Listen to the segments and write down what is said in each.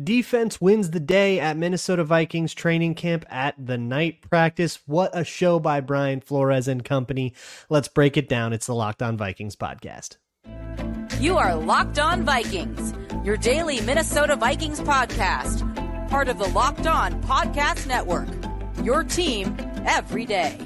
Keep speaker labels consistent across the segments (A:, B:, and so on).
A: Defense wins the day at Minnesota Vikings training camp at the night practice. What a show by Brian Flores and company. Let's break it down. It's the Locked On Vikings podcast.
B: You are Locked On Vikings, your daily Minnesota Vikings podcast, part of the Locked On Podcast Network. Your team every day.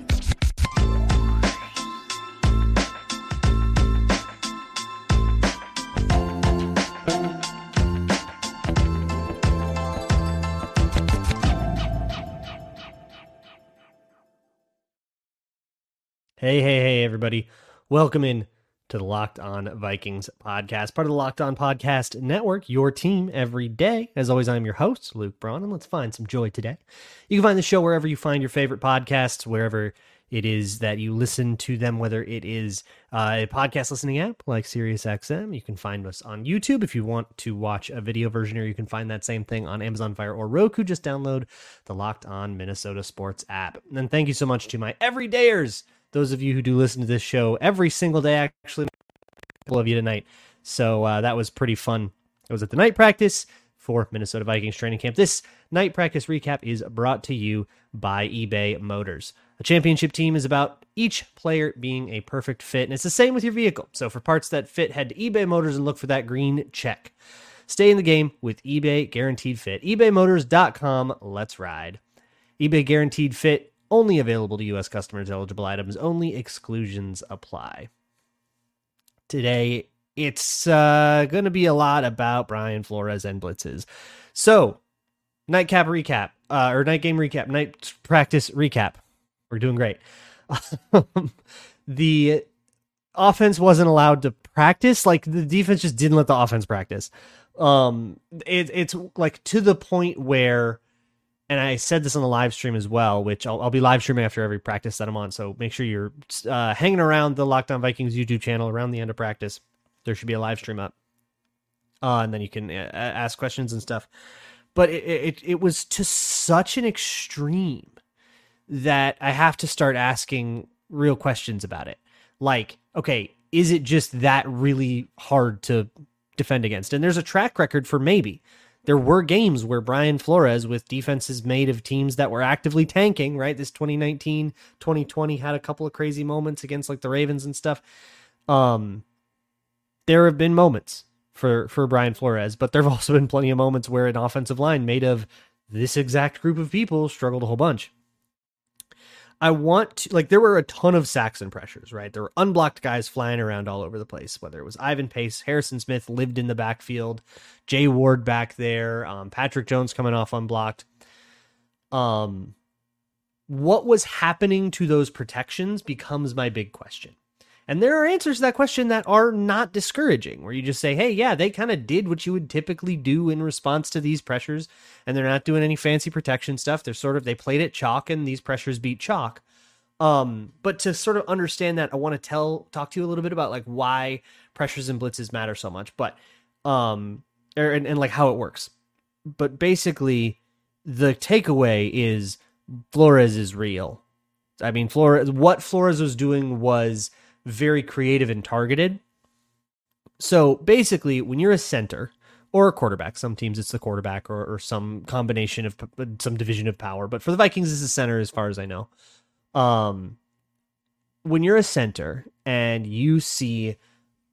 A: Hey, hey, hey, everybody. Welcome in to the Locked On Vikings podcast, part of the Locked On Podcast Network, your team every day. As always, I'm your host, Luke Braun, and let's find some joy today. You can find the show wherever you find your favorite podcasts, wherever it is that you listen to them, whether it is uh, a podcast listening app like SiriusXM. You can find us on YouTube if you want to watch a video version, or you can find that same thing on Amazon Fire or Roku. Just download the Locked On Minnesota Sports app. And thank you so much to my everydayers those of you who do listen to this show every single day, actually, a couple of you tonight. So uh, that was pretty fun. It was at the night practice for Minnesota Vikings training camp. This night practice recap is brought to you by eBay Motors. A championship team is about each player being a perfect fit, and it's the same with your vehicle. So for parts that fit, head to eBay Motors and look for that green check. Stay in the game with eBay Guaranteed Fit. ebaymotors.com. Let's ride. eBay Guaranteed Fit only available to U.S. customers, eligible items only, exclusions apply. Today, it's uh, going to be a lot about Brian Flores and blitzes. So, nightcap recap, uh, or night game recap, night practice recap. We're doing great. the offense wasn't allowed to practice. Like the defense just didn't let the offense practice. Um, it, it's like to the point where and I said this on the live stream as well, which I'll, I'll, be live streaming after every practice that I'm on. So make sure you're uh, hanging around the Locked On Vikings YouTube channel around the end of practice. There should be a live stream up, uh, and then you can uh, ask questions and stuff. But it, it it was to such an extreme that I have to start asking real questions about it. Like, okay, is it just that really hard to defend against? And there's a track record for maybe there were games where Brian Flores, with defenses made of teams that were actively tanking, right? This 2019, 2020 had a couple of crazy moments against like the Ravens and stuff. Um, there have been moments for for Brian Flores, but there have also been plenty of moments where an offensive line made of this exact group of people struggled a whole bunch. I want to like there were a ton of Saxon pressures, right? There were unblocked guys flying around all over the place, whether it was Ivan Pace, Harrison Smith lived in the backfield, Jay Ward back there, um, Patrick Jones coming off unblocked. Um what was happening to those protections becomes my big question. And there are answers to that question that are not discouraging, where you just say, hey, yeah, they kind of did what you would typically do in response to these pressures, and they're not doing any fancy protection stuff. They're sort of, they played it chalk, and these pressures beat chalk. Um, but to sort of understand that, I want to tell, talk to you a little bit about like why pressures and blitzes matter so much, but, um, er, and, and like how it works. But basically, the takeaway is Flores is real. I mean, Flores, what Flores was doing was, very creative and targeted. So basically, when you're a center or a quarterback, some teams it's the quarterback or, or some combination of some division of power, but for the Vikings, it's the center as far as I know. Um, when you're a center and you see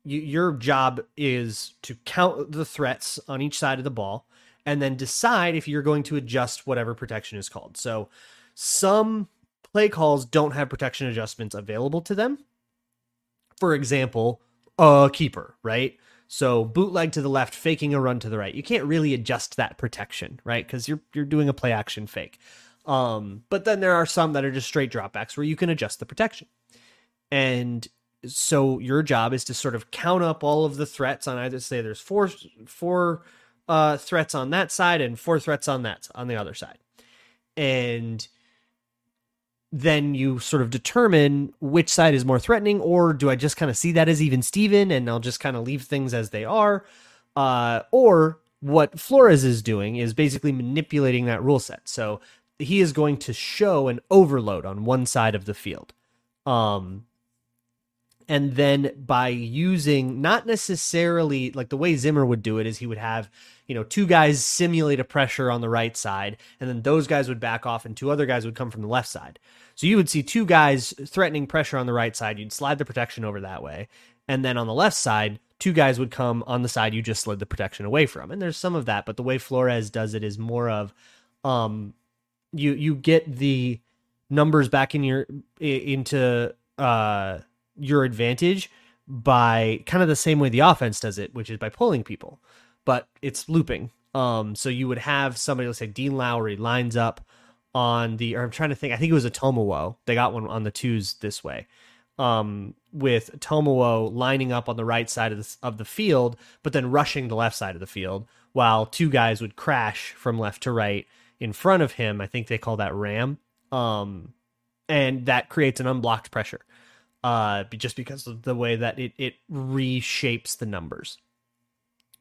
A: you, your job is to count the threats on each side of the ball and then decide if you're going to adjust whatever protection is called. So some play calls don't have protection adjustments available to them for example, a keeper, right? So bootleg to the left, faking a run to the right. You can't really adjust that protection, right? Because you're you're doing a play action fake. Um, but then there are some that are just straight dropbacks where you can adjust the protection. And so your job is to sort of count up all of the threats on either say there's four four uh, threats on that side and four threats on that on the other side. And then you sort of determine which side is more threatening, or do I just kind of see that as even Steven and I'll just kind of leave things as they are? Uh, or what Flores is doing is basically manipulating that rule set. So he is going to show an overload on one side of the field. Um, and then by using not necessarily like the way Zimmer would do it is he would have you know two guys simulate a pressure on the right side and then those guys would back off and two other guys would come from the left side. So you would see two guys threatening pressure on the right side. You'd slide the protection over that way and then on the left side two guys would come on the side you just slid the protection away from. And there's some of that but the way Flores does it is more of um you you get the numbers back in your into uh your advantage by kind of the same way the offense does it, which is by pulling people, but it's looping. Um, so you would have somebody, let's say Dean Lowry lines up on the, or I'm trying to think, I think it was a Tomowo. They got one on the twos this way. Um, with Tomowo lining up on the right side of the, of the field, but then rushing the left side of the field, while two guys would crash from left to right in front of him. I think they call that ram. Um, and that creates an unblocked pressure uh, just because of the way that it, it reshapes the numbers.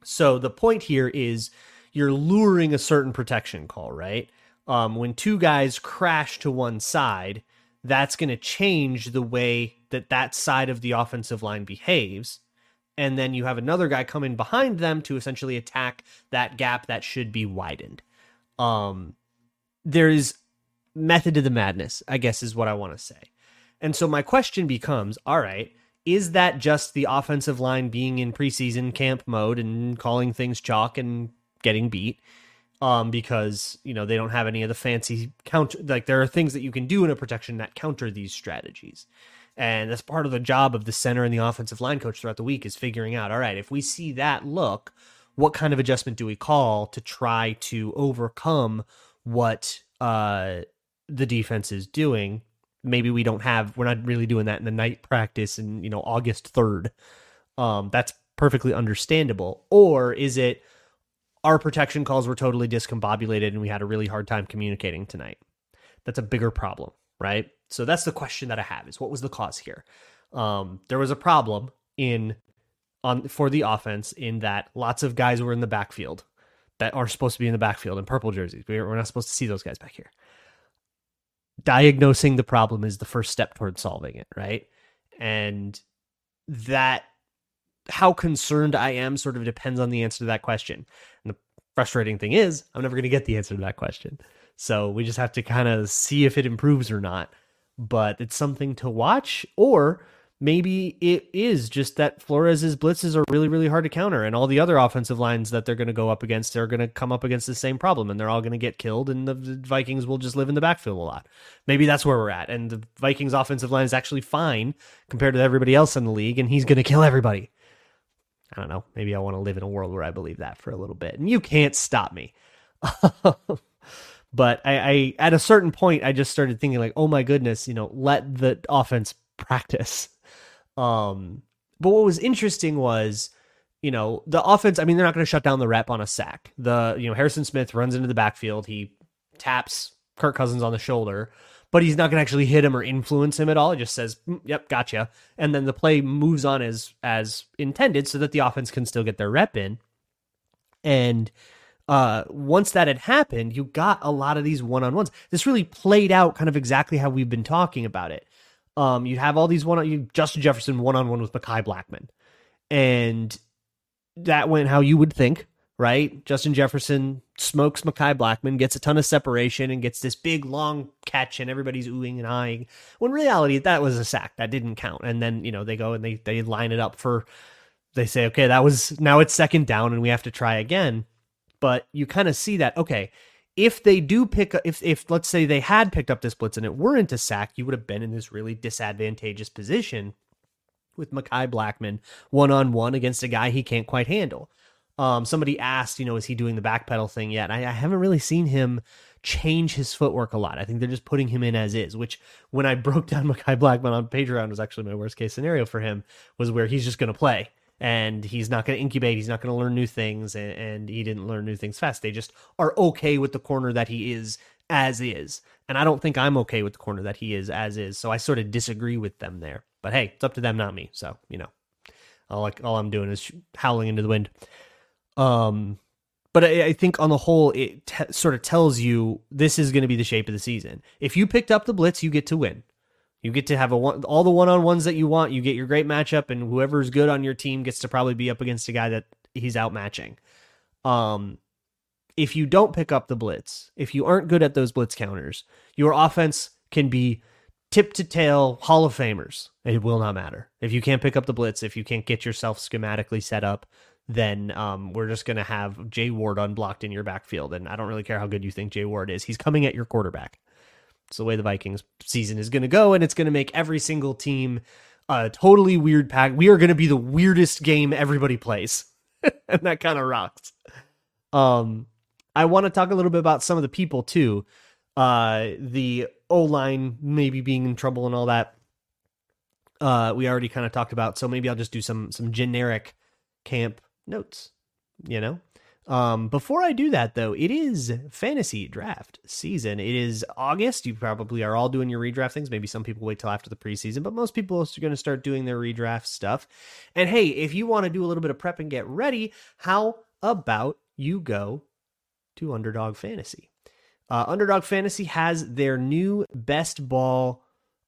A: So the point here is you're luring a certain protection call, right? Um, when two guys crash to one side, that's going to change the way that that side of the offensive line behaves. And then you have another guy coming behind them to essentially attack that gap that should be widened. Um, there's method to the madness, I guess, is what I want to say. And so my question becomes all right, is that just the offensive line being in preseason camp mode and calling things chalk and getting beat? Um, because you know they don't have any of the fancy counter. Like there are things that you can do in a protection that counter these strategies, and that's part of the job of the center and the offensive line coach throughout the week is figuring out. All right, if we see that look, what kind of adjustment do we call to try to overcome what uh, the defense is doing maybe we don't have we're not really doing that in the night practice and you know August 3rd. Um that's perfectly understandable. Or is it our protection calls were totally discombobulated and we had a really hard time communicating tonight? That's a bigger problem, right? So that's the question that I have is what was the cause here? Um there was a problem in on for the offense in that lots of guys were in the backfield that are supposed to be in the backfield in purple jerseys. We're not supposed to see those guys back here diagnosing the problem is the first step towards solving it, right? And that how concerned I am sort of depends on the answer to that question. And the frustrating thing is, I'm never going to get the answer to that question. So we just have to kind of see if it improves or not. But it's something to watch or maybe it is just that Flores's blitzes are really, really hard to counter, and all the other offensive lines that they're going to go up against are going to come up against the same problem, and they're all going to get killed, and the Vikings will just live in the backfield a lot. Maybe that's where we're at, and the Vikings' offensive line is actually fine compared to everybody else in the league, and he's going to kill everybody. I don't know. Maybe I want to live in a world where I believe that for a little bit, and you can't stop me. but I, I, at a certain point, I just started thinking like, oh my goodness, you know, let the offense practice um, but what was interesting was, you know, the offense. I mean, they're not going to shut down the rep on a sack. The you know Harrison Smith runs into the backfield. He taps Kirk Cousins on the shoulder, but he's not going to actually hit him or influence him at all. It just says, mm, "Yep, gotcha," and then the play moves on as as intended, so that the offense can still get their rep in. And uh, once that had happened, you got a lot of these one on ones. This really played out kind of exactly how we've been talking about it. Um, you have all these one on you Justin Jefferson one on one with Mekhi Blackman, and that went how you would think, right? Justin Jefferson smokes Mekhi Blackman, gets a ton of separation, and gets this big long catch, and everybody's oohing and eyeing. When reality, that was a sack that didn't count. And then you know they go and they they line it up for. They say, okay, that was now it's second down, and we have to try again. But you kind of see that okay if they do pick up, if if let's say they had picked up this blitz and it weren't a sack, you would have been in this really disadvantageous position with Mekhi Blackman one on one against a guy he can't quite handle. Um, somebody asked, you know, is he doing the backpedal thing yet? I, I haven't really seen him change his footwork a lot. I think they're just putting him in as is, which when I broke down Mekhi Blackman on Patreon was actually my worst case scenario for him, was where he's just going to play and he's not going to incubate. He's not going to learn new things, and, and, he didn't learn new things fast. They just are okay with the corner that he is as is. And I don't think I'm okay with the corner that he is as is. So I sort of disagree with them there. But hey, it's up to them, not me. So, you know, all, like, all I'm doing is howling into the wind. Um, but I, I think on the whole, it t- sort of tells you this is going to be the shape of the season. If you picked up the blitz, you get to win. You get to have a one, all the one on ones that you want. You get your great matchup, and whoever's good on your team gets to probably be up against a guy that he's outmatching. Um, if you don't pick up the blitz, if you aren't good at those blitz counters, your offense can be tip to tail Hall of Famers. It will not matter. If you can't pick up the blitz, if you can't get yourself schematically set up, then um, we're just going to have Jay Ward unblocked in your backfield. And I don't really care how good you think Jay Ward is. He's coming at your quarterback. It's the way the Vikings season is going to go, and it's going to make every single team a totally weird pack. We are going to be the weirdest game everybody plays, and that kind of rocks. Um, I want to talk a little bit about some of the people too. Uh, the O line maybe being in trouble and all that. Uh, we already kind of talked about, so maybe I'll just do some some generic camp notes. You know, um, before I do that, though, it is fantasy draft season. It is August. You probably are all doing your redraft things. Maybe some people wait till after the preseason, but most people are going to start doing their redraft stuff. And hey, if you want to do a little bit of prep and get ready, how about you go to Underdog Fantasy? Uh, Underdog Fantasy has their new best ball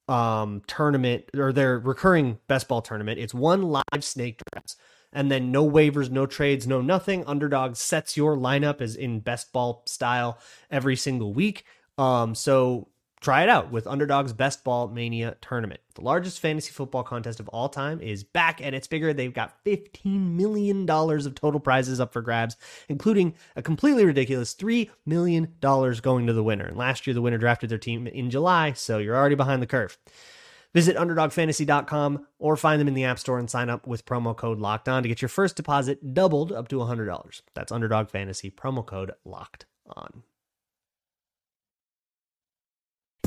A: um, tournament or their recurring best ball tournament. It's one live snake draft and then no waivers, no trades, no nothing. Underdog sets your lineup as in best ball style every single week. Um, so try it out with Underdog's Best Ball Mania tournament. The largest fantasy football contest of all time is back and it's bigger. They've got $15 million of total prizes up for grabs, including a completely ridiculous $3 million going to the winner. And last year, the winner drafted their team in July, so you're already behind the curve. Visit UnderdogFantasy.com or find them in the App Store and sign up with promo code Locked On to get your first deposit doubled up to $100. That's Underdog Fantasy, promo code Locked On.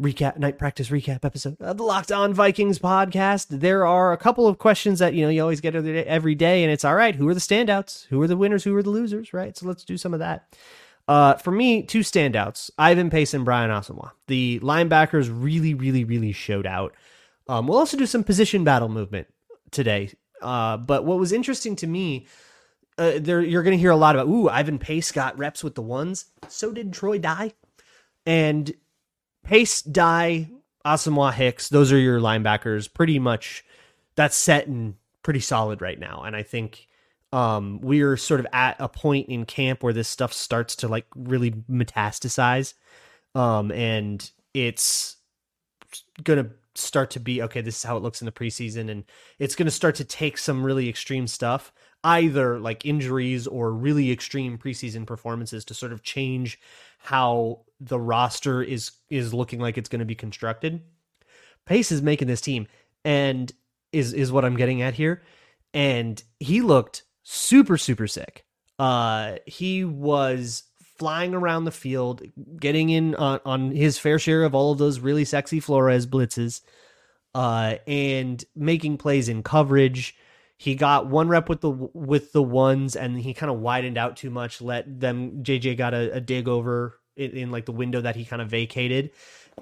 A: recap, night practice recap episode of the Locked On Vikings podcast. There are a couple of questions that you know you always get every day, and it's all right. Who are the standouts? Who are the winners? Who are the losers? Right. So let's do some of that. Uh, for me, two standouts: Ivan Pace and Brian Asamoah. The linebackers really, really, really showed out. Um, we'll also do some position battle movement today. Uh, but what was interesting to me, uh, there you're going to hear a lot about. Ooh, Ivan Pace got reps with the ones. So did Troy Dye, and Pace, Dye, Asamoah Hicks. Those are your linebackers. Pretty much, that's set and pretty solid right now. And I think um, we're sort of at a point in camp where this stuff starts to like really metastasize, um, and it's gonna start to be okay this is how it looks in the preseason and it's going to start to take some really extreme stuff either like injuries or really extreme preseason performances to sort of change how the roster is is looking like it's going to be constructed pace is making this team and is is what i'm getting at here and he looked super super sick uh he was flying around the field, getting in on, on his fair share of all of those really sexy Flores blitzes, uh, and making plays in coverage. He got one rep with the with the ones, and he kind of widened out too much. Let them JJ got a, a dig over in, in like the window that he kind of vacated,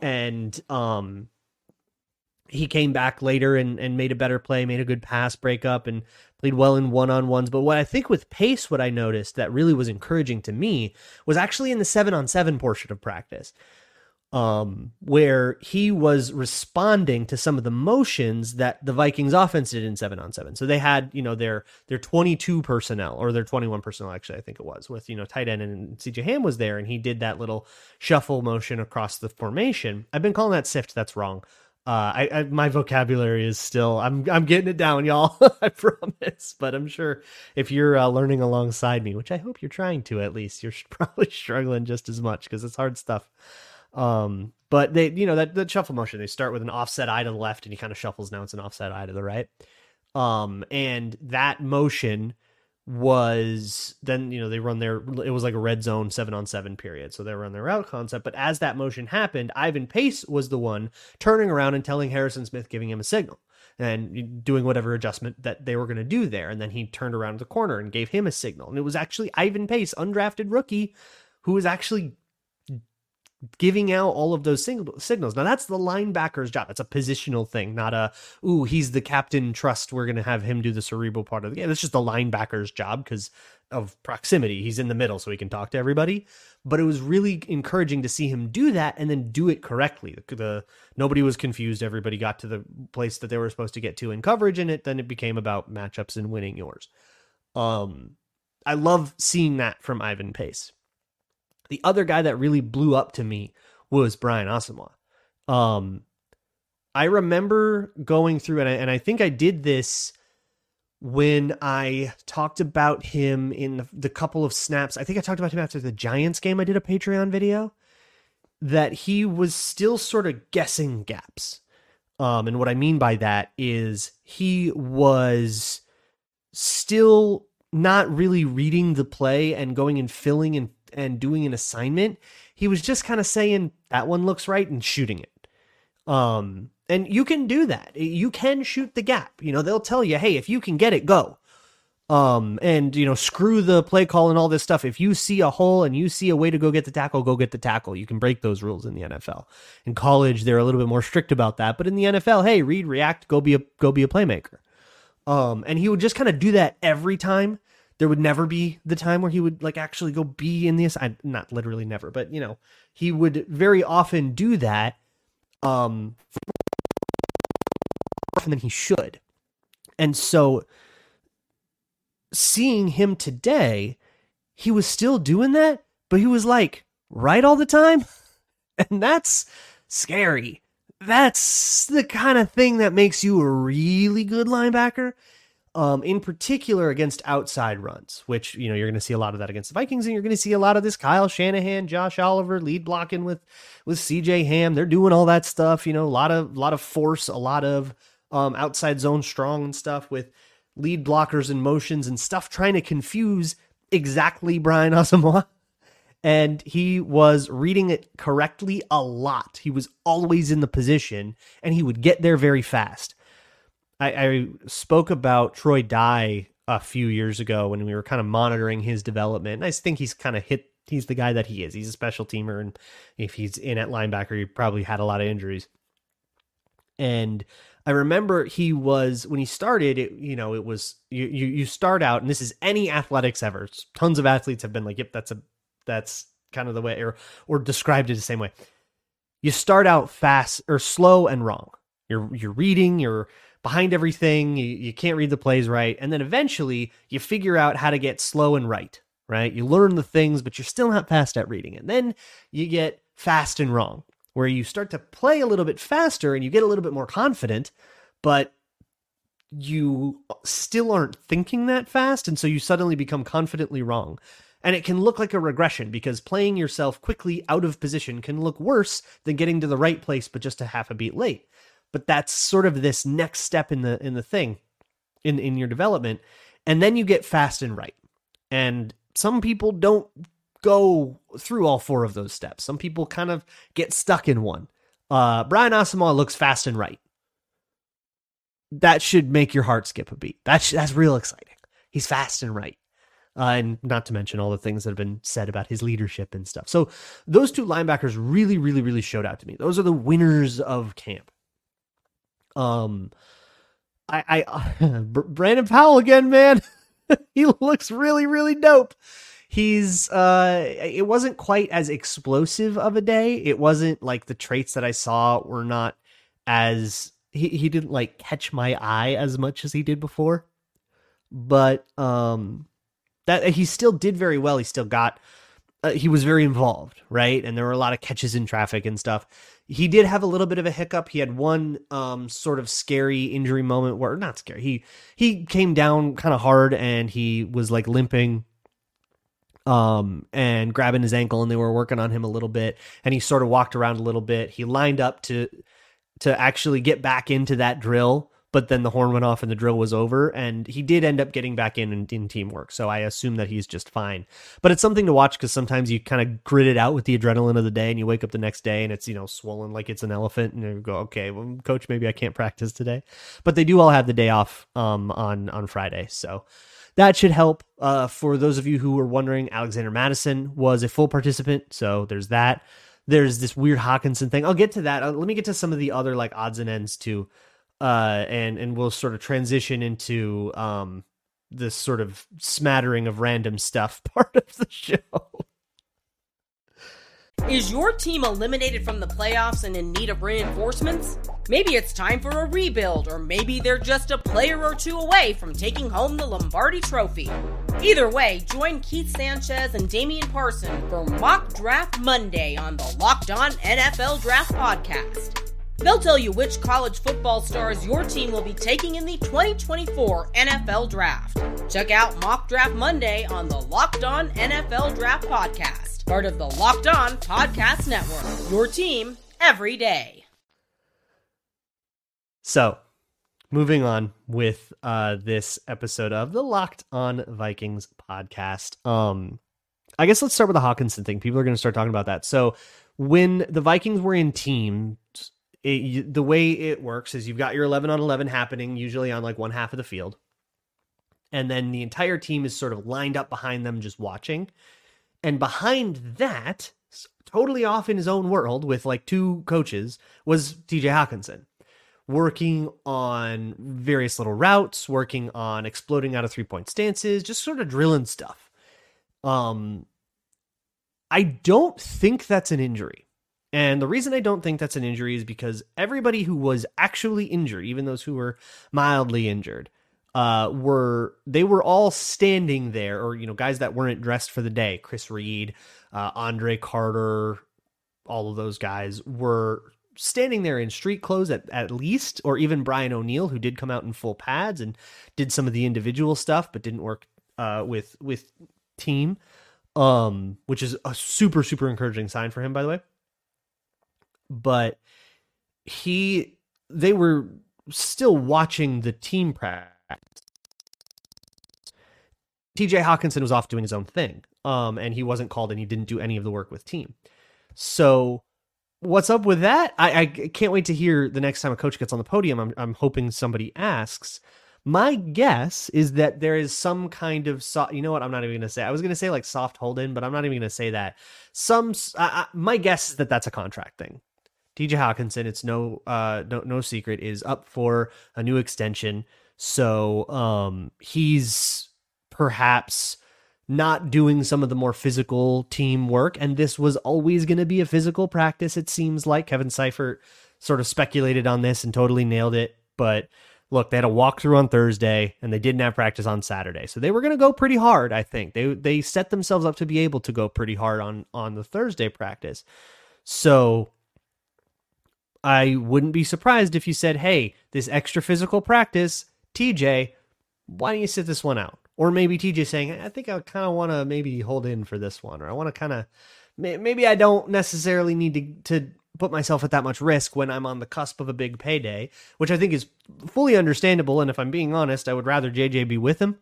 A: and um, he came back later and, and made a better play, made a good pass breakup, and played well in one on ones. But what I think with pace, what I noticed that really was encouraging to me was actually in the seven on seven portion of practice, um, where he was responding to some of the motions that the Vikings offense did in seven on seven. So they had, you know, their their 22 personnel or their 21 personnel, actually, I think it was, with, you know, tight end and CJ Ham was there, and he did that little shuffle motion across the formation. I've been calling that sift, that's wrong. Uh, I, I my vocabulary is still I'm I'm getting it down, y'all. I promise. But I'm sure if you're uh, learning alongside me, which I hope you're trying to at least, you're probably struggling just as much because it's hard stuff. Um, but they, you know, that that shuffle motion, they start with an offset I to the left, and he kind of shuffles. Now it's an offset I to the right. Um, and that motion was then you know they run their it was like a red zone seven on seven period so they run their route concept but as that motion happened ivan pace was the one turning around and telling harrison smith giving him a signal and doing whatever adjustment that they were going to do there and then he turned around the corner and gave him a signal and it was actually ivan pace undrafted rookie who was actually giving out all of those sing- signals. Now that's the linebacker's job. It's a positional thing, not a ooh, he's the captain. Trust we're going to have him do the cerebral part of the game. It's just the linebacker's job because of proximity. He's in the middle, so he can talk to everybody. But it was really encouraging to see him do that and then do it correctly. The, the nobody was confused. Everybody got to the place that they were supposed to get to in coverage, and it then it became about matchups and winning yours. Um, I love seeing that from Ivan Pace. The other guy that really blew up to me was Brian Asamoah. Um, I remember going through, and I, and I think I did this when I talked about him in the, the couple of snaps. I think I talked about him after the Giants game. I did a Patreon video that he was still sort of guessing gaps. Um, and what I mean by that is he was still not really reading the play and going and filling and and doing an assignment, he was just kind of saying that one looks right and shooting it. Um, and you can do that. You can shoot the gap. You know, they'll tell you, hey, if you can get it, go. Um, and you know, screw the play call and all this stuff. If you see a hole and you see a way to go get the tackle, go get the tackle. You can break those rules in the NFL. In college, they're a little bit more strict about that, but in the NFL, hey, read, react, go be a go be a playmaker. Um, and he would just kind of do that every time there would never be the time where he would like actually go be in this I, not literally never but you know he would very often do that um often than he should. And so seeing him today he was still doing that but he was like right all the time? And that's scary. That's the kind of thing that makes you a really good linebacker um, in particular against outside runs, which you know you're going to see a lot of that against the Vikings, and you're going to see a lot of this Kyle Shanahan, Josh Oliver lead blocking with with CJ Ham. They're doing all that stuff. You know, a lot of a lot of force, a lot of um, outside zone strong and stuff with lead blockers and motions and stuff, trying to confuse exactly Brian Asamoah. And he was reading it correctly a lot. He was always in the position, and he would get there very fast. I, I spoke about Troy Dye a few years ago when we were kind of monitoring his development. And I think he's kind of hit. He's the guy that he is. He's a special teamer, and if he's in at linebacker, he probably had a lot of injuries. And I remember he was when he started. It you know it was you you you start out, and this is any athletics ever. Tons of athletes have been like, "Yep, that's a that's kind of the way," or or described it the same way. You start out fast or slow and wrong. You're you're reading. You're behind everything. You, you can't read the plays right. And then eventually you figure out how to get slow and right, right? You learn the things, but you're still not fast at reading. And then you get fast and wrong, where you start to play a little bit faster and you get a little bit more confident, but you still aren't thinking that fast. And so you suddenly become confidently wrong. And it can look like a regression because playing yourself quickly out of position can look worse than getting to the right place, but just a half a beat late but that's sort of this next step in the in the thing in in your development. And then you get fast and right. And some people don't go through all four of those steps. Some people kind of get stuck in one. Uh brian asamoah looks fast and right. That should make your heart skip a beat. That's that's real exciting. He's fast and right. Uh, and not to mention all the things that have been said about his leadership and stuff. So those two linebackers really, really, really showed out to me. Those are the winners of camp. Um, I, I Brandon Powell again, man. he looks really, really dope. He's uh, it wasn't quite as explosive of a day. It wasn't like the traits that I saw were not as he he didn't like catch my eye as much as he did before. But um, that he still did very well. He still got uh, he was very involved, right? And there were a lot of catches in traffic and stuff. He did have a little bit of a hiccup. He had one um, sort of scary injury moment where not scary. He he came down kind of hard and he was like limping um and grabbing his ankle and they were working on him a little bit and he sort of walked around a little bit. He lined up to to actually get back into that drill but then the horn went off and the drill was over and he did end up getting back in in, in teamwork so i assume that he's just fine but it's something to watch because sometimes you kind of grit it out with the adrenaline of the day and you wake up the next day and it's you know swollen like it's an elephant and you go okay well coach maybe i can't practice today but they do all have the day off um on on friday so that should help. Uh, for those of you who were wondering, Alexander Mattison was a full participant, so there's that. There's this weird Hockenson thing. I'll get to that. Uh, let me get to some of the other like odds and ends too uh, and and we'll sort of transition into um, this sort of smattering of random stuff part of the show.
C: Is your team eliminated from the playoffs and in need of reinforcements? Maybe it's time for a rebuild, or maybe they're just a player or two away from taking home the Lombardi Trophy. Either way, join Keith Sanchez and Damian Parson for Mock Draft Monday on the Locked On NFL Draft Podcast. They'll tell you which college football stars your team will be taking in the 2024 NFL Draft. Check out Mock Draft Monday on the Locked On NFL Draft Podcast, part of the Locked On Podcast Network. Your team every day.
A: So, moving on with uh, this episode of the Locked On Vikings podcast. Um, I guess let's start with the Hockenson thing. People are going to start talking about that. So, when the Vikings were in team it, the way it works is you've got your 11 on 11 happening usually on like one half of the field. And then the entire team is sort of lined up behind them just watching. And behind that totally off in his own world with like two coaches was TJ Hockenson working on various little routes working on exploding out of three point stances just sort of drilling stuff. Um I don't think that's an injury and the reason I don't think that's an injury is because everybody who was actually injured, even those who were mildly injured, uh, were they were all standing there, or you know, guys that weren't dressed for the day. Chris Reed, uh, Andre Carter, all of those guys were standing there in street clothes at, at least, or even Brian O'Neill, who did come out in full pads and did some of the individual stuff, but didn't work uh, with with team, um, which is a super super encouraging sign for him, by the way but he they were still watching the team practice. TJ Hockenson was off doing his own thing. Um, and he wasn't called and he didn't do any of the work with team. So what's up with that? I, I can't wait to hear the next time a coach gets on the podium. I'm, I'm hoping somebody asks. My guess is that there is some kind of soft. You know what? I'm not even going to say. I was going to say like soft hold in, but I'm not even going to say that. Some. my guess is that that's a contract thing. TJ Hockenson, it's no uh no no secret, is up for a new extension. So um he's perhaps not doing some of the more physical team work. And this was always going to be a physical practice, it seems like. Kevin Seifert sort of speculated on this and totally nailed it. But look, they had a walkthrough on Thursday and they didn't have practice on Saturday. So they were going to go pretty hard, I think. They they set themselves up to be able to go pretty hard on on the Thursday practice. So I wouldn't be surprised if you said, hey, this extra physical practice, TJ, why don't you sit this one out? Or maybe TJ saying, I think I kind of want to maybe hold in for this one, or I want to kind of, maybe I don't necessarily need to, to put myself at that much risk when I'm on the cusp of a big payday, which I think is fully understandable. And if I'm being honest, I would rather JJ be with him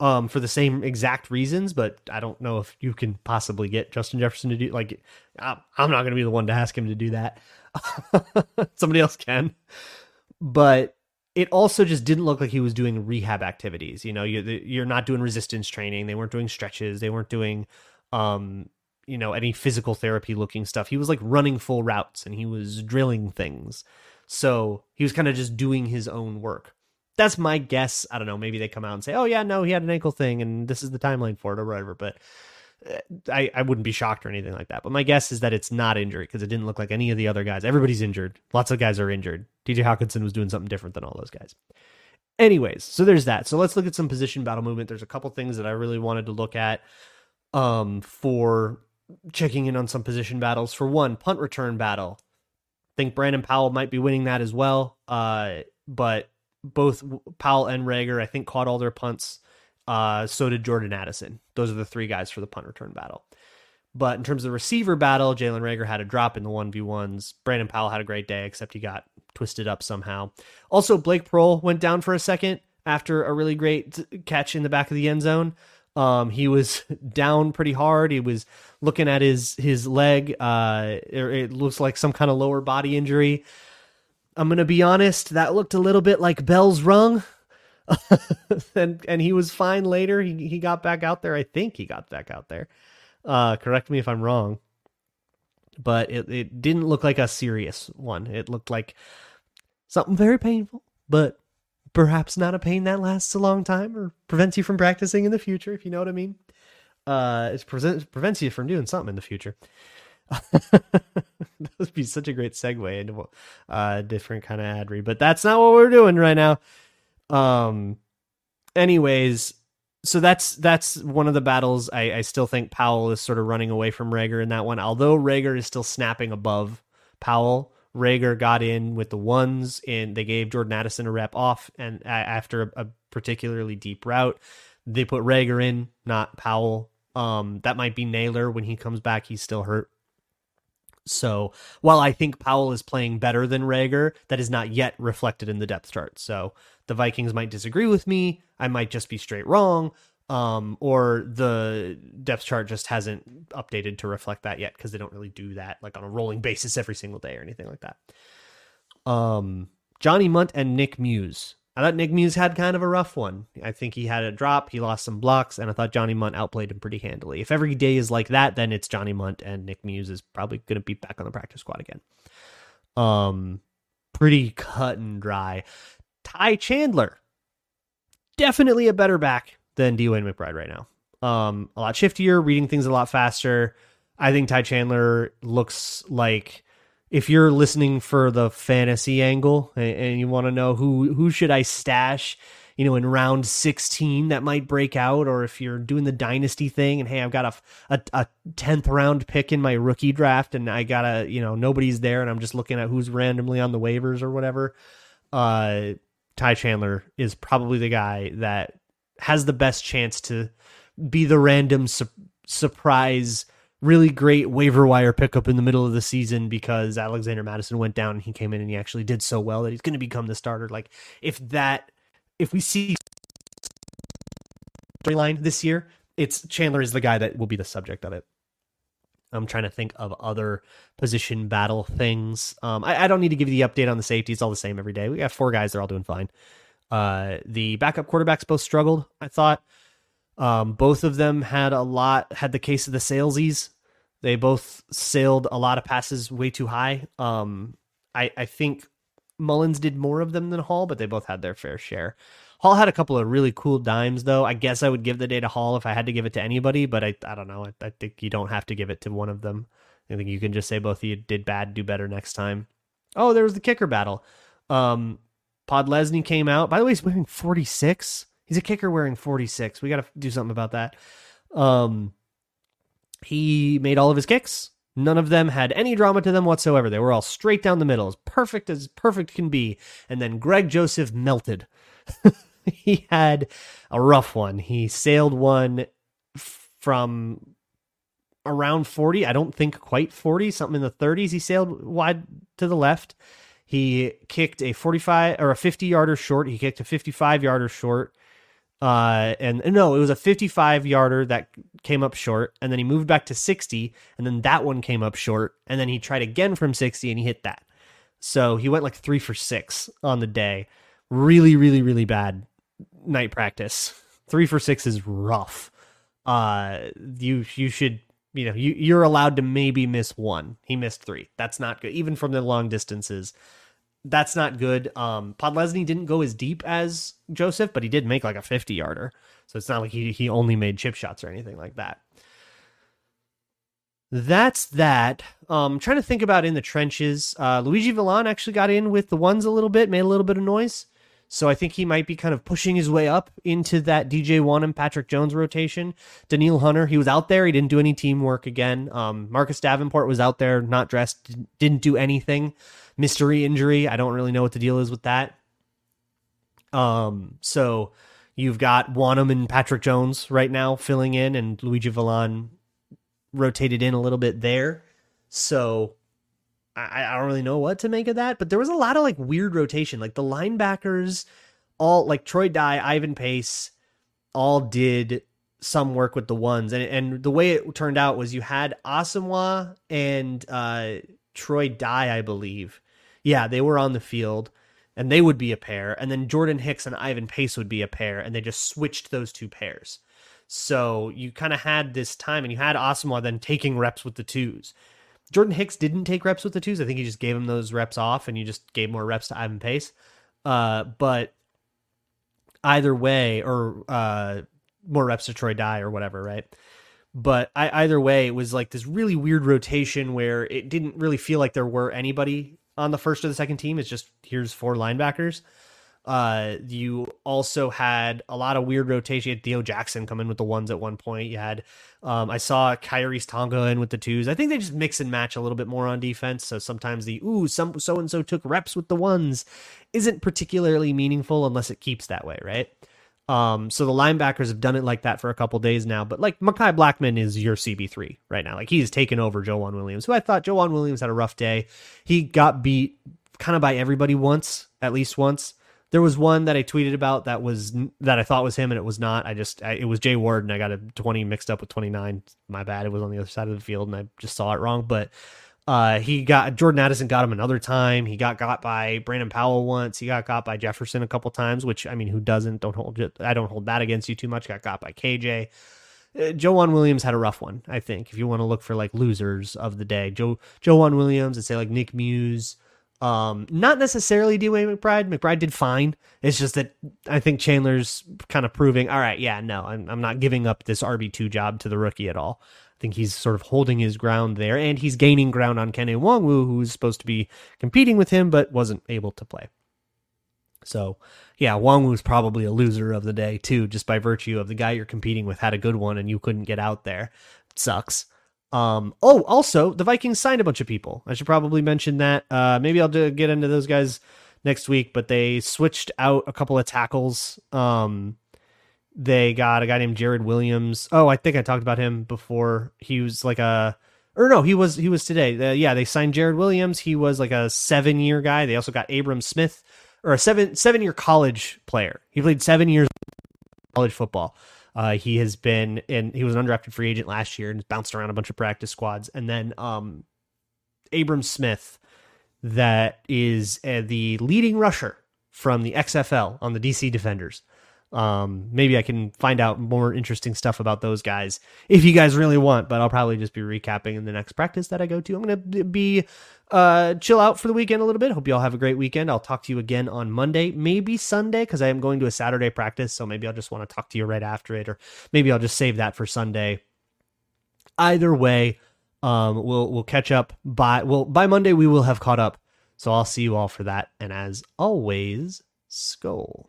A: um, for the same exact reasons, but I don't know if you can possibly get Justin Jefferson to do like I'm not going to be the one to ask him to do that. Somebody else can. But it also just didn't look like he was doing rehab activities. You know, you're not doing resistance training. They weren't doing stretches. They weren't doing, um, you know, any physical therapy looking stuff. He was like running full routes and he was drilling things. So he was kind of just doing his own work. That's my guess. I don't know. Maybe they come out and say, "Oh yeah, no, he had an ankle thing, and this is the timeline for it, or whatever." But I, I wouldn't be shocked or anything like that. But my guess is that it's not injury because it didn't look like any of the other guys. Everybody's injured. Lots of guys are injured. TJ Hockenson was doing something different than all those guys. Anyways, so there's that. So let's look at some position battle movement. There's a couple things that I really wanted to look at um, for checking in on some position battles. For one, punt return battle. I think Brandon Powell might be winning that as well. Uh, but both Powell and Reagor, I think, caught all their punts. Uh, so did Jordan Addison. Those are the three guys for the punt return battle. But in terms of the receiver battle, Jalen Reagor had a drop in the 1v1s. Brandon Powell had a great day, except he got twisted up somehow. Also, Blake Proehl went down for a second after a really great catch in the back of the end zone. Um, he was down pretty hard. He was looking at his his leg. Uh, it, it looks like some kind of lower body injury. I'm gonna be honest. That looked a little bit like Bell's rung. and and he was fine later. He he got back out there. I think he got back out there. Uh, correct me if I'm wrong. But it, it didn't look like a serious one. It looked like something very painful, but perhaps not a pain that lasts a long time or prevents you from practicing in the future, if you know what I mean. Uh, it prevents you from doing something in the future. that would be such a great segue into a uh, different kind of ad read, but that's not what we're doing right now. Um, anyways, so that's that's one of the battles. I, I still think Powell is sort of running away from Reagor in that one, although Reagor is still snapping above Powell. Reagor got in with the ones, and they gave Jordan Addison a rep off, and after a, a particularly deep route, they put Reagor in, not Powell. Um, that might be Nailor when he comes back. He's still hurt. So while I think Powell is playing better than Reagor, that is not yet reflected in the depth chart. So the Vikings might disagree with me. I might just be straight wrong um, or the depth chart just hasn't updated to reflect that yet because they don't really do that like on a rolling basis every single day or anything like that. Um, Johnny Mundt and Nick Muse. I thought Nick Muse had kind of a rough one. I think he had a drop, he lost some blocks, and I thought Johnny Mundt outplayed him pretty handily. If every day is like that, then it's Johnny Mundt and Nick Muse is probably going to be back on the practice squad again. Um, pretty cut and dry. Ty Chandler, definitely a better back than DeWayne McBride right now. Um, a lot shiftier, reading things a lot faster. I think Ty Chandler looks like if you're listening for the fantasy angle and, and you want to know who who should I stash, you know, in round 16 that might break out, or if you're doing the dynasty thing and hey, I've got a, a, 10th round pick in my rookie draft and I got a, you know, nobody's there and I'm just looking at who's randomly on the waivers or whatever. Uh, Ty Chandler is probably the guy that has the best chance to be the random su- surprise really great waiver wire pickup in the middle of the season because Alexander Mattison went down and he came in and he actually did so well that he's going to become the starter. Like if that, if we see storyline this year, it's Chandler is the guy that will be the subject of it. I'm trying to think of other position battle things. Um, I, I, don't need to give you the update on the safety. It's all the same every day. We got four guys; they're all doing fine. Uh, the backup quarterbacks both struggled. I thought um, both of them had a lot had the case of the salesies. They both sailed a lot of passes way too high. Um, I I think Mullens did more of them than Hall, but they both had their fair share. Hall had a couple of really cool dimes, though. I guess I would give the day to Hall if I had to give it to anybody, but I I don't know. I, I think you don't have to give it to one of them. I think you can just say both of you did bad, do better next time. Oh, there was the kicker battle. Um, Podlesny came out. By the way, he's wearing 46. He's a kicker wearing 46. We got to do something about that. Um, he made all of his kicks. None of them had any drama to them whatsoever. They were all straight down the middle, as perfect as perfect can be. And then Greg Joseph melted. he had a rough one. He sailed one from around 40. I don't think quite 40, something in the 30s. He sailed wide to the left he kicked a 45 or a 50 yarder short. He kicked a 55 yarder short. Uh, and no, it was a 55 yarder that came up short. And then he moved back to 60. And then that one came up short. And then he tried again from 60 and he hit that. So he went like three for six on the day. Really, really, really bad night practice. Three for six is rough. Uh, you you should you know you you're allowed to maybe miss one. He missed three. That's not good, even from the long distances. That's not good. Um, Podlesny didn't go as deep as Joseph, but he did make like a 50 yarder. So it's not like he he only made chip shots or anything like that. That's that. Um, I'm trying to think about in the trenches. Uh, Luiji Vilain actually got in with the ones a little bit, made a little bit of noise. So I think he might be kind of pushing his way up into that DJ Wonnum and Patrick Jones rotation. Danielle Hunter, he was out there. He didn't do any teamwork again. Um, Marcus Davenport was out there, not dressed, didn't do anything. Mystery injury. I don't really know what the deal is with that. Um, so you've got Wonnum and Patrick Jones right now filling in, and Luiji Vilain rotated in a little bit there. So I, I don't really know what to make of that, but there was a lot of like weird rotation. Like the linebackers, all like Troy Dye, Ivan Pace, all did some work with the ones, and and the way it turned out was you had Asamoah and uh, Troy Dye, I believe. Yeah, they were on the field, and they would be a pair, and then Jordan Hicks and Ivan Pace would be a pair, and they just switched those two pairs. So you kind of had this time, and you had Asamoah then taking reps with the twos. Jordan Hicks didn't take reps with the twos. I think he just gave him those reps off, and you just gave more reps to Ivan Pace. Uh, but either way, or uh, more reps to Troy Dye or whatever, right? But I, either way, it was like this really weird rotation where it didn't really feel like there were anybody on the first or the second team. It's just here's four linebackers. Uh, you also had a lot of weird rotation. You had Theo Jackson come in with the ones at one point. You had, um, I saw Khyiris Tonga in with the twos. I think they just mix and match a little bit more on defense. So sometimes the ooh, some so and so took reps with the ones isn't particularly meaningful unless it keeps that way, right? Um, so the linebackers have done it like that for a couple days now, but like Mekhi Blackman is your CB3 right now. Like he's taken over Joejuan Williams, who I thought Joejuan Williams had a rough day. He got beat kind of by everybody once, at least once. There was one that I tweeted about that was that I thought was him and it was not. I just I, it was Jay Ward and I got a 20 mixed up with 29. My bad. It was on the other side of the field and I just saw it wrong, but uh, he got Jordan Addison got him another time. He got got by Brandon Powell once. He got got by Jefferson a couple times, which I mean, who doesn't? Don't hold. I don't hold that against you too much. Got got by KJ. Uh, Joejuan Williams had a rough one, I think. If you want to look for like losers of the day, Joe Joejuan Williams, and say like Nick Muse, um, not necessarily DeWayne McBride. McBride did fine. It's just that I think Chandler's kind of proving, all right, yeah, no, I'm, I'm not giving up this RB2 job to the rookie at all. I think he's sort of holding his ground there, and he's gaining ground on Kene Nwangwu, who's supposed to be competing with him, but wasn't able to play. So, yeah, Nwangwu's probably a loser of the day, too, just by virtue of the guy you're competing with had a good one and you couldn't get out there. Sucks. Um, oh, also, the Vikings signed a bunch of people. I should probably mention that. Uh, maybe I'll do, get into those guys next week, but they switched out a couple of tackles. Um, they got a guy named Jared Williams. Oh, I think I talked about him before. He was like a, or no, he was he was today. Uh, yeah, they signed Jared Williams. He was like a seven year guy. They also got Abram Smith, or a seven seven year college player. He played seven years college football. Uh, he has been and he was an undrafted free agent last year and bounced around a bunch of practice squads. And then um, Abram Smith, that is uh, the leading rusher from the XFL on the DC Defenders. Um, maybe I can find out more interesting stuff about those guys if you guys really want, but I'll probably just be recapping in the next practice that I go to. I'm going to be uh chill out for the weekend a little bit. Hope you all have a great weekend. I'll talk to you again on Monday, maybe Sunday cuz I am going to a Saturday practice, so maybe I'll just want to talk to you right after it or maybe I'll just save that for Sunday. Either way, um we'll we'll catch up by well by Monday we will have caught up. So I'll see you all for that and as always, Skol.